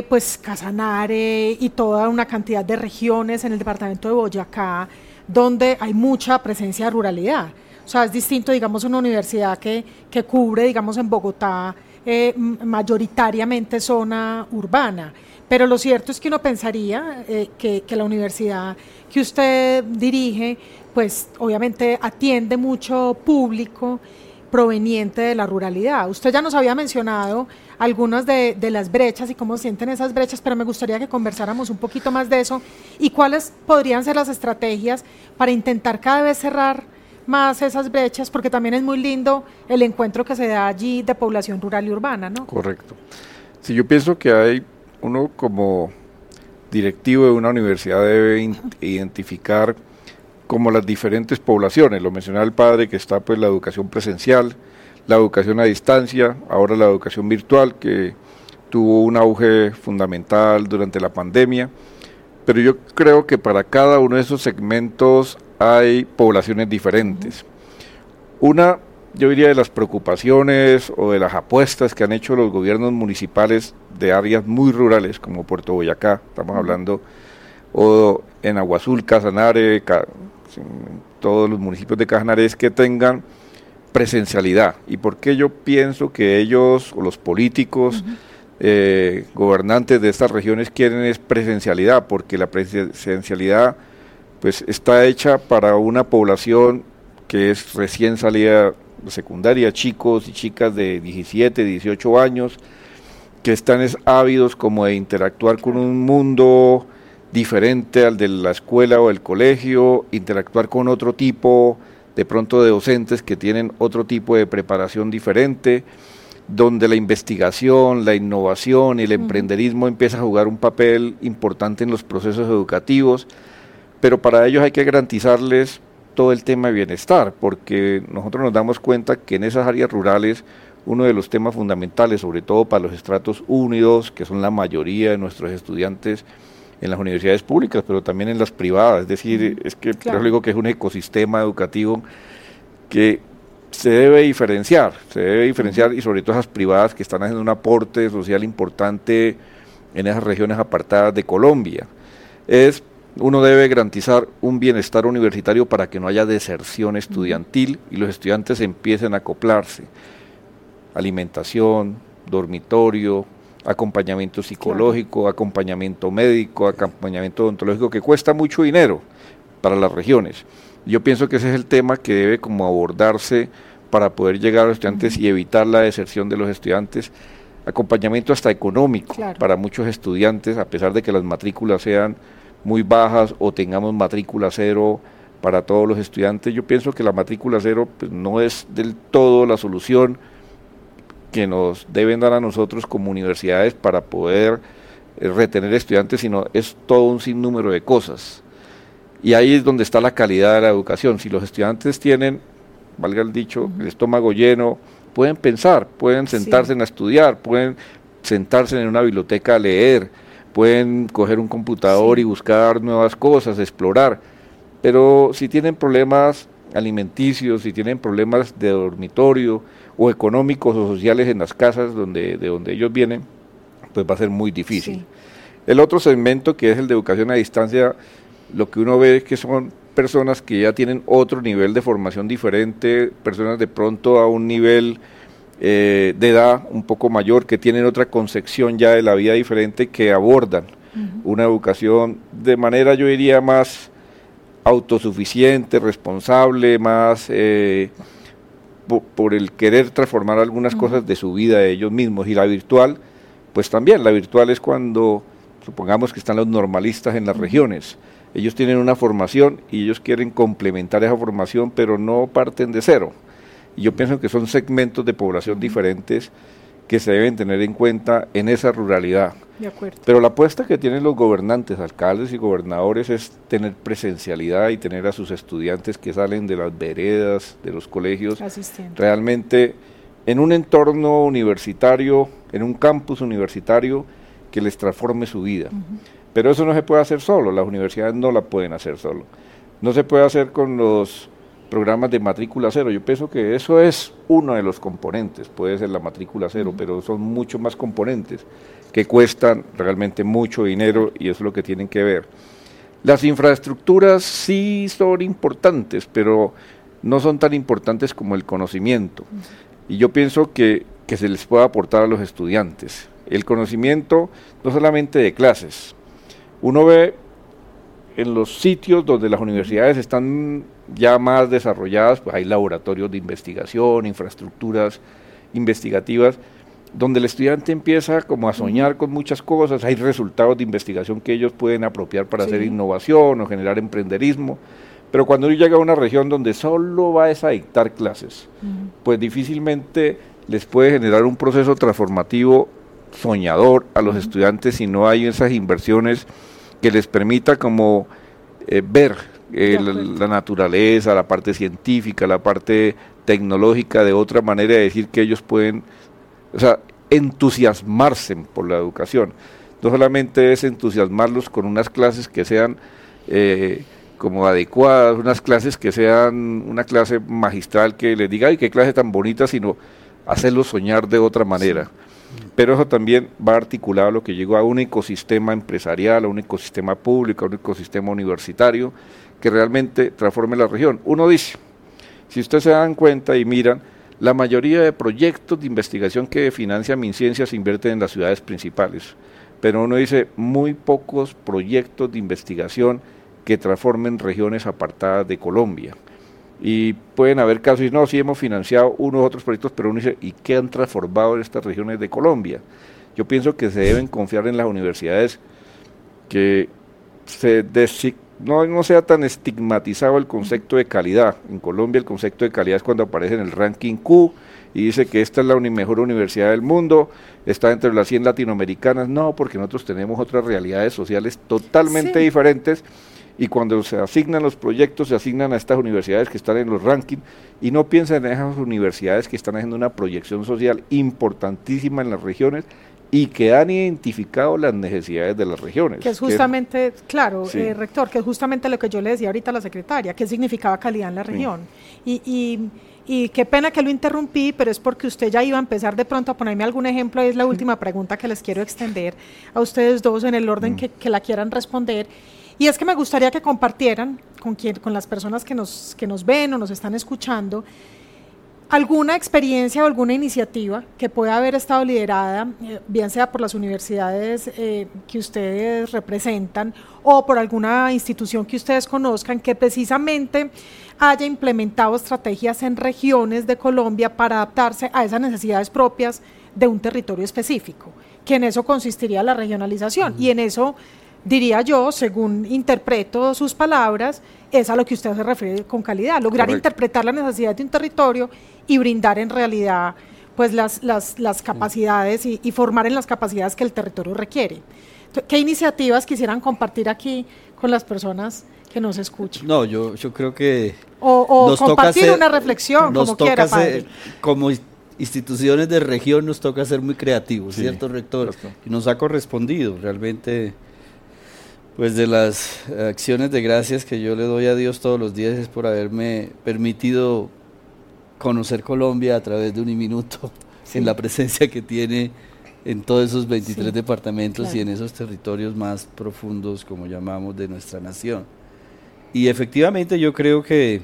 pues Casanare y toda una cantidad de regiones en el departamento de Boyacá, donde hay mucha presencia de ruralidad. O sea, es distinto, digamos, una universidad que, que cubre, digamos, en Bogotá eh, mayoritariamente zona urbana. Pero lo cierto es que uno pensaría eh, que, la universidad que usted dirige, pues obviamente atiende mucho público proveniente de la ruralidad. Usted ya nos había mencionado algunas de las brechas y cómo sienten esas brechas, pero me gustaría que conversáramos un poquito más de eso y cuáles podrían ser las estrategias para intentar cada vez cerrar más esas brechas, porque también es muy lindo el encuentro que se da allí de población rural y urbana, ¿no? Correcto. Si yo pienso que hay uno como directivo de una universidad debe identificar como las diferentes poblaciones. Lo mencionaba el padre que está pues la educación presencial, la educación a distancia, ahora la educación virtual que tuvo un auge fundamental durante la pandemia. Pero yo creo que para cada uno de esos segmentos hay poblaciones diferentes. Una, yo diría, de las preocupaciones o de las apuestas que han hecho los gobiernos municipales de áreas muy rurales, como Puerto Boyacá, estamos hablando, o en Agua Azul, Casanare, Ca- todos los municipios de Casanare, es que tengan presencialidad. ¿Y por qué yo pienso que ellos, o los políticos, eh, gobernantes de estas regiones quieren es presencialidad? Porque la presencialidad pues está hecha para una población que es recién salida de secundaria, chicos y chicas de 17, 18 años, que están es ávidos como de interactuar con un mundo diferente al de la escuela o el colegio, interactuar con otro tipo de pronto de docentes que tienen otro tipo de preparación diferente, donde la investigación, la innovación y el emprenderismo empieza a jugar un papel importante en los procesos educativos, pero para ellos hay que garantizarles todo el tema de bienestar, porque nosotros nos damos cuenta que en esas áreas rurales uno de los temas fundamentales, sobre todo para los estratos unidos, que son la mayoría de nuestros estudiantes en las universidades públicas, pero también en las privadas, es decir, es que Claro. eso digo que es un ecosistema educativo que se debe diferenciar, se debe diferenciar y sobre todo esas privadas que están haciendo un aporte social importante en esas regiones apartadas de Colombia. Es uno debe garantizar un bienestar universitario para que no haya deserción estudiantil y los estudiantes empiecen a acoplarse. Alimentación, dormitorio, acompañamiento psicológico, acompañamiento médico, acompañamiento odontológico, que cuesta mucho dinero para las regiones. Yo pienso que ese es el tema que debe como abordarse para poder llegar a los estudiantes y evitar la deserción de los estudiantes. Acompañamiento hasta económico Claro. para muchos estudiantes, a pesar de que las matrículas sean muy bajas o tengamos matrícula cero para todos los estudiantes. Yo pienso que la matrícula cero pues, no es del todo la solución que nos deben dar a nosotros como universidades para poder eh, retener estudiantes, sino es todo un sinnúmero de cosas. Y ahí es donde está la calidad de la educación. Si los estudiantes tienen, valga el dicho, el estómago lleno, pueden pensar, pueden Sí. sentarse a estudiar, pueden sentarse en una biblioteca a leer, pueden coger un computador Sí. y buscar nuevas cosas, explorar. Pero si tienen problemas alimenticios, si tienen problemas de dormitorio o económicos o sociales en las casas donde, de donde ellos vienen, pues va a ser muy difícil. Sí. El otro segmento que es el de educación a distancia, lo que uno ve es que son personas que ya tienen otro nivel de formación diferente, personas de pronto a un nivel eh, de edad un poco mayor, que tienen otra concepción ya de la vida diferente, que abordan una educación de manera, yo diría, más autosuficiente, responsable, más eh, por, el querer transformar algunas cosas de su vida de ellos mismos. Y la virtual, pues también, la virtual es cuando, supongamos que están los normalistas en las regiones, ellos tienen una formación y ellos quieren complementar esa formación, pero no parten de cero. Y yo pienso que son segmentos de población diferentes que se deben tener en cuenta en esa ruralidad. Pero la apuesta que tienen los gobernantes, alcaldes y gobernadores es tener presencialidad y tener a sus estudiantes que salen de las veredas, de los colegios, realmente en un entorno universitario, en un campus universitario que les transforme su vida. Pero eso no se puede hacer solo, las universidades no la pueden hacer solo. No se puede hacer con los programas de matrícula cero. Yo pienso que eso es uno de los componentes, puede ser la matrícula cero, pero son muchos más componentes que cuestan realmente mucho dinero y eso es lo que tienen que ver. Las infraestructuras sí son importantes, pero no son tan importantes como el conocimiento. Y yo pienso que, que se les puede aportar a los estudiantes. El conocimiento no solamente de clases. Uno ve en los sitios donde las universidades están ya más desarrolladas, pues hay laboratorios de investigación, infraestructuras investigativas, donde el estudiante empieza como a soñar con muchas cosas, hay resultados de investigación que ellos pueden apropiar para hacer innovación o generar emprenderismo, pero cuando uno llega a una región donde solo va a dictar clases, pues difícilmente les puede generar un proceso transformativo soñador a los estudiantes si no hay esas inversiones que les permita como eh, ver eh, la, naturaleza, la parte científica, la parte tecnológica, de otra manera de decir que ellos pueden, o sea, entusiasmarse por la educación. No solamente es entusiasmarlos con unas clases que sean eh, como adecuadas, unas clases que sean una clase magistral que les diga, ay, qué clase tan bonita, sino hacerlos soñar de otra manera. Pero eso también va articulado a lo que llegó a un ecosistema empresarial, a un ecosistema público, a un ecosistema universitario, que realmente transforme la región. Uno dice, si ustedes se dan cuenta y miran, la mayoría de proyectos de investigación que financia MinCiencia se invierten en las ciudades principales, pero uno dice muy pocos proyectos de investigación que transformen regiones apartadas de Colombia. Y pueden haber casos, y no, sí hemos financiado unos otros proyectos, pero uno dice, ¿y qué han transformado en estas regiones de Colombia? Yo pienso que se deben confiar en las universidades que se no, no sea tan estigmatizado el concepto de calidad. En Colombia el concepto de calidad es cuando aparece en el ranking Q y dice que esta es la mejor universidad del mundo, está entre las 100 latinoamericanas. No, porque nosotros tenemos otras realidades sociales totalmente diferentes y cuando se asignan los proyectos se asignan a estas universidades que están en los rankings y no piensan en esas universidades que están haciendo una proyección social importantísima en las regiones y que han identificado las necesidades de las regiones. Que es justamente, claro, eh, rector, que es justamente lo que yo le decía ahorita a la secretaria, qué significaba calidad en la región. Y, y, y, qué pena que lo interrumpí, pero es porque usted ya iba a empezar de pronto a ponerme algún ejemplo, es la última pregunta que les quiero extender a ustedes dos en el orden mm. que, que, la quieran responder. Y es que me gustaría que compartieran con, quien, con las personas que nos, que nos ven o nos están escuchando, alguna experiencia o alguna iniciativa que pueda haber estado liderada, eh, bien sea por las universidades eh, que ustedes representan o por alguna institución que ustedes conozcan, que precisamente haya implementado estrategias en regiones de Colombia para adaptarse a esas necesidades propias de un territorio específico, que en eso consistiría la regionalización. Y en eso diría yo, según interpreto sus palabras, es a lo que usted se refiere con calidad, lograr interpretar la necesidad de un territorio y brindar en realidad pues las, las, las capacidades y, formar en las capacidades que el territorio requiere. ¿Qué iniciativas quisieran compartir aquí con las personas que nos escuchan? No, yo, yo creo que... O, compartir una reflexión, como quiera, como instituciones de región nos toca ser muy creativos, ¿cierto, rector? Y nos ha correspondido realmente pues de las acciones de gracias que yo le doy a Dios todos los días es por haberme permitido conocer Colombia a través de un minuto en la presencia que tiene en todos esos 23 departamentos y en esos territorios más profundos, como llamamos, de nuestra nación. Y efectivamente yo creo que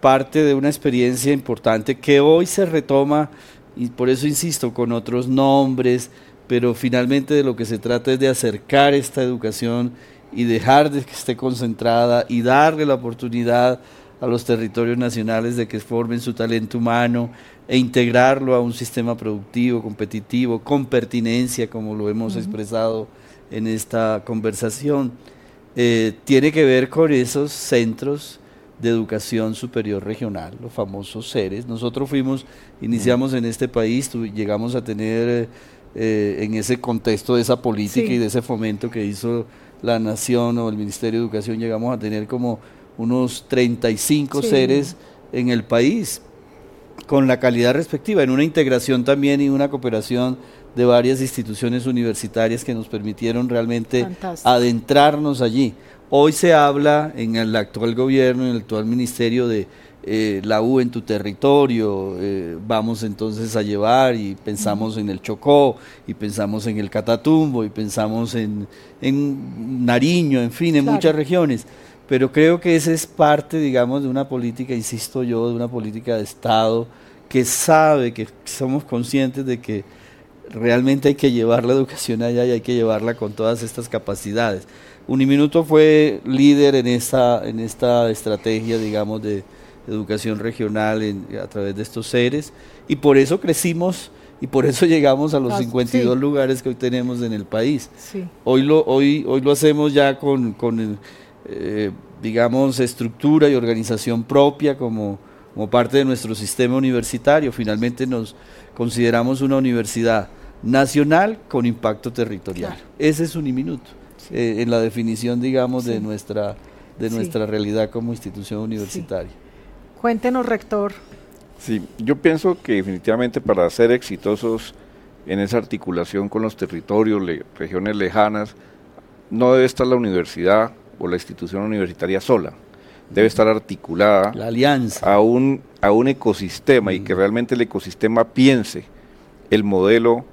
parte de una experiencia importante que hoy se retoma, y por eso insisto, con otros nombres, pero finalmente de lo que se trata es de acercar esta educación y dejar de que esté concentrada y darle la oportunidad a los territorios nacionales de que formen su talento humano e integrarlo a un sistema productivo, competitivo, con pertinencia, como lo hemos expresado en esta conversación, eh, tiene que ver con esos centros de educación superior regional, los famosos seres. Nosotros fuimos, iniciamos en este país, llegamos a tener eh, en ese contexto de esa política y de ese fomento que hizo la Nación o el Ministerio de Educación, llegamos a tener como unos 35 seres en el país, con la calidad respectiva, en una integración también y una cooperación de varias instituciones universitarias que nos permitieron realmente adentrarnos allí. Hoy se habla en el actual gobierno, en el actual ministerio de eh, la U en tu territorio, eh, vamos entonces a llevar y pensamos en el Chocó, y pensamos en el Catatumbo, y pensamos en, Nariño, en fin, en muchas regiones. Pero creo que esa es parte, digamos, de una política, insisto yo, de una política de Estado que sabe, que somos conscientes de que realmente hay que llevar la educación allá y hay que llevarla con todas estas capacidades. Uniminuto fue líder en esta, en esta estrategia, digamos, de, educación regional a través de estos seres y por eso crecimos y por eso llegamos a los 52 ah, lugares que hoy tenemos en el país. Hoy, lo, hoy, hoy lo hacemos ya con, con eh, digamos, estructura y organización propia como, como parte de nuestro sistema universitario. Finalmente nos consideramos una universidad nacional con impacto territorial. Ese es un minuto eh, en la definición, digamos, de nuestra de nuestra realidad como institución universitaria. Cuéntenos, rector. Sí, yo pienso que definitivamente para ser exitosos en esa articulación con los territorios, regiones lejanas, no debe estar la universidad o la institución universitaria sola. Debe estar articulada la alianza. A, un, a un ecosistema y que realmente el ecosistema piense el modelo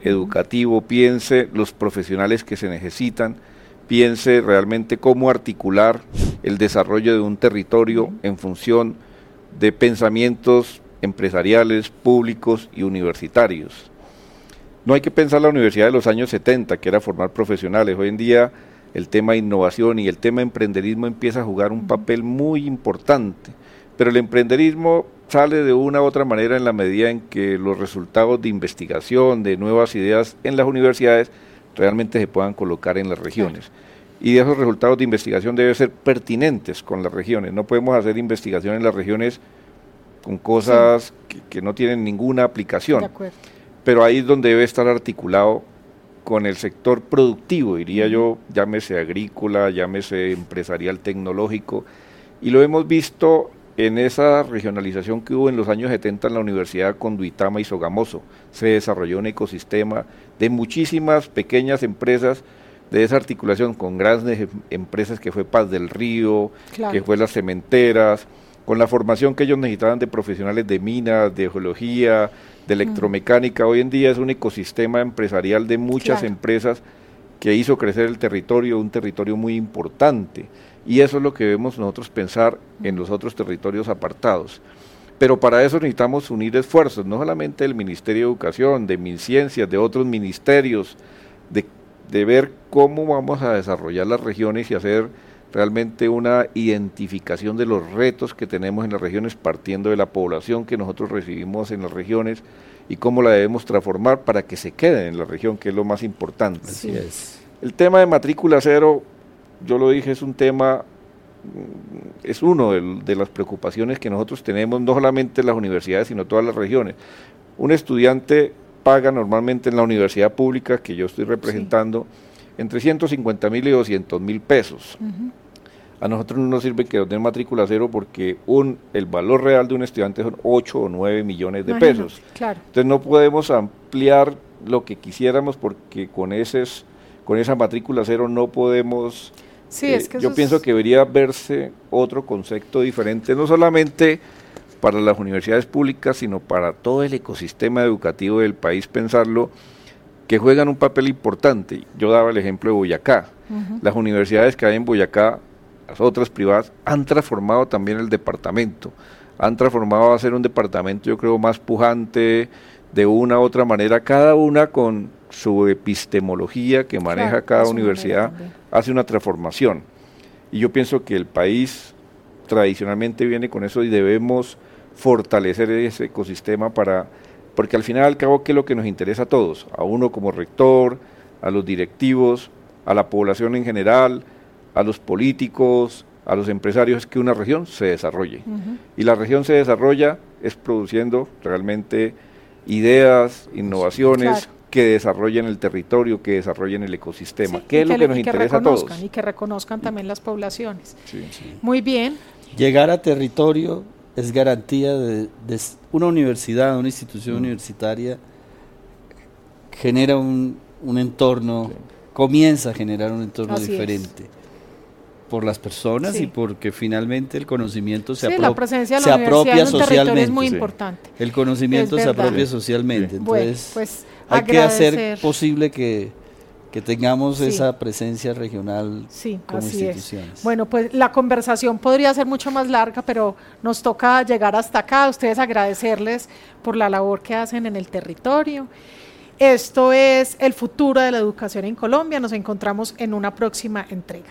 educativo, piense los profesionales que se necesitan, piense realmente cómo articular el desarrollo de un territorio en función de pensamientos empresariales, públicos y universitarios. No hay que pensar la universidad de los años 70, que era formar profesionales. Hoy en día el tema de innovación y el tema de emprenderismo empieza a jugar un papel muy importante. Pero el emprenderismo sale de una u otra manera en la medida en que los resultados de investigación, de nuevas ideas en las universidades, realmente se puedan colocar en las regiones y esos resultados de investigación deben ser pertinentes con las regiones. No podemos hacer investigación en las regiones con cosas que, no tienen ninguna aplicación. Pero ahí es donde debe estar articulado con el sector productivo, diría yo, llámese agrícola, llámese empresarial tecnológico. Y lo hemos visto en esa regionalización que hubo en los años 70 en la Universidad Conduitama y Sogamoso. Se desarrolló un ecosistema de muchísimas pequeñas empresas de esa articulación con grandes em, empresas que fue Paz del Río, que fue las cementeras, con la formación que ellos necesitaban de profesionales de minas, de geología, de electromecánica. Hoy en día es un ecosistema empresarial de muchas empresas que hizo crecer el territorio, un territorio muy importante. Y eso es lo que debemos nosotros pensar en los otros territorios apartados. Pero para eso necesitamos unir esfuerzos, no solamente del Ministerio de Educación, de MinCiencias, de otros ministerios, de de ver cómo vamos a desarrollar las regiones y hacer realmente una identificación de los retos que tenemos en las regiones partiendo de la población que nosotros recibimos en las regiones y cómo la debemos transformar para que se quede en la región, que es lo más importante. Así es. El tema de matrícula cero, yo lo dije, es un tema, es uno de, de las preocupaciones que nosotros tenemos, no solamente en las universidades, sino todas las regiones. Un estudiante paga normalmente en la universidad pública que yo estoy representando entre 150 mil y 200 mil pesos. A nosotros no nos sirve que nos den matrícula cero porque un, el valor real de un estudiante son 8 o 9 millones de pesos. Entonces no podemos ampliar lo que quisiéramos porque con, ese, con esa matrícula cero no podemos... Sí, es eh, que yo pienso que debería verse otro concepto diferente, no solamente para las universidades públicas, sino para todo el ecosistema educativo del país, pensarlo, que juegan un papel importante. Yo daba el ejemplo de Boyacá. Las universidades que hay en Boyacá las otras privadas, han transformado también el departamento, han transformado a ser un departamento yo creo más pujante, de una u otra manera, cada una con su epistemología que maneja cada universidad, hace una transformación. Y yo pienso que el país tradicionalmente viene con eso y debemos fortalecer ese ecosistema para, porque al final al cabo, ¿qué es lo que nos interesa a todos? A uno como rector, a los directivos, a la población en general, a los políticos, a los empresarios, es que una región se desarrolle. Y la región se desarrolla es produciendo realmente ideas, innovaciones, que desarrollen el territorio, que desarrollen el ecosistema, ¿Qué es lo que, nos interesa a todos. Y que reconozcan también las poblaciones. Muy bien. Llegar a territorio es garantía de, una universidad, una institución mm. universitaria, genera un, entorno, comienza a generar un entorno diferente. por las personas y porque finalmente el conocimiento se, se apropia socialmente. Es muy importante. El conocimiento se apropia socialmente. Entonces, pues, hay que hacer posible que, tengamos esa presencia regional como instituciones. Bueno, pues la conversación podría ser mucho más larga, pero nos toca llegar hasta acá. ustedes agradecerles por la labor que hacen en el territorio. Esto es el futuro de la educación en Colombia. Nos encontramos en una próxima entrega.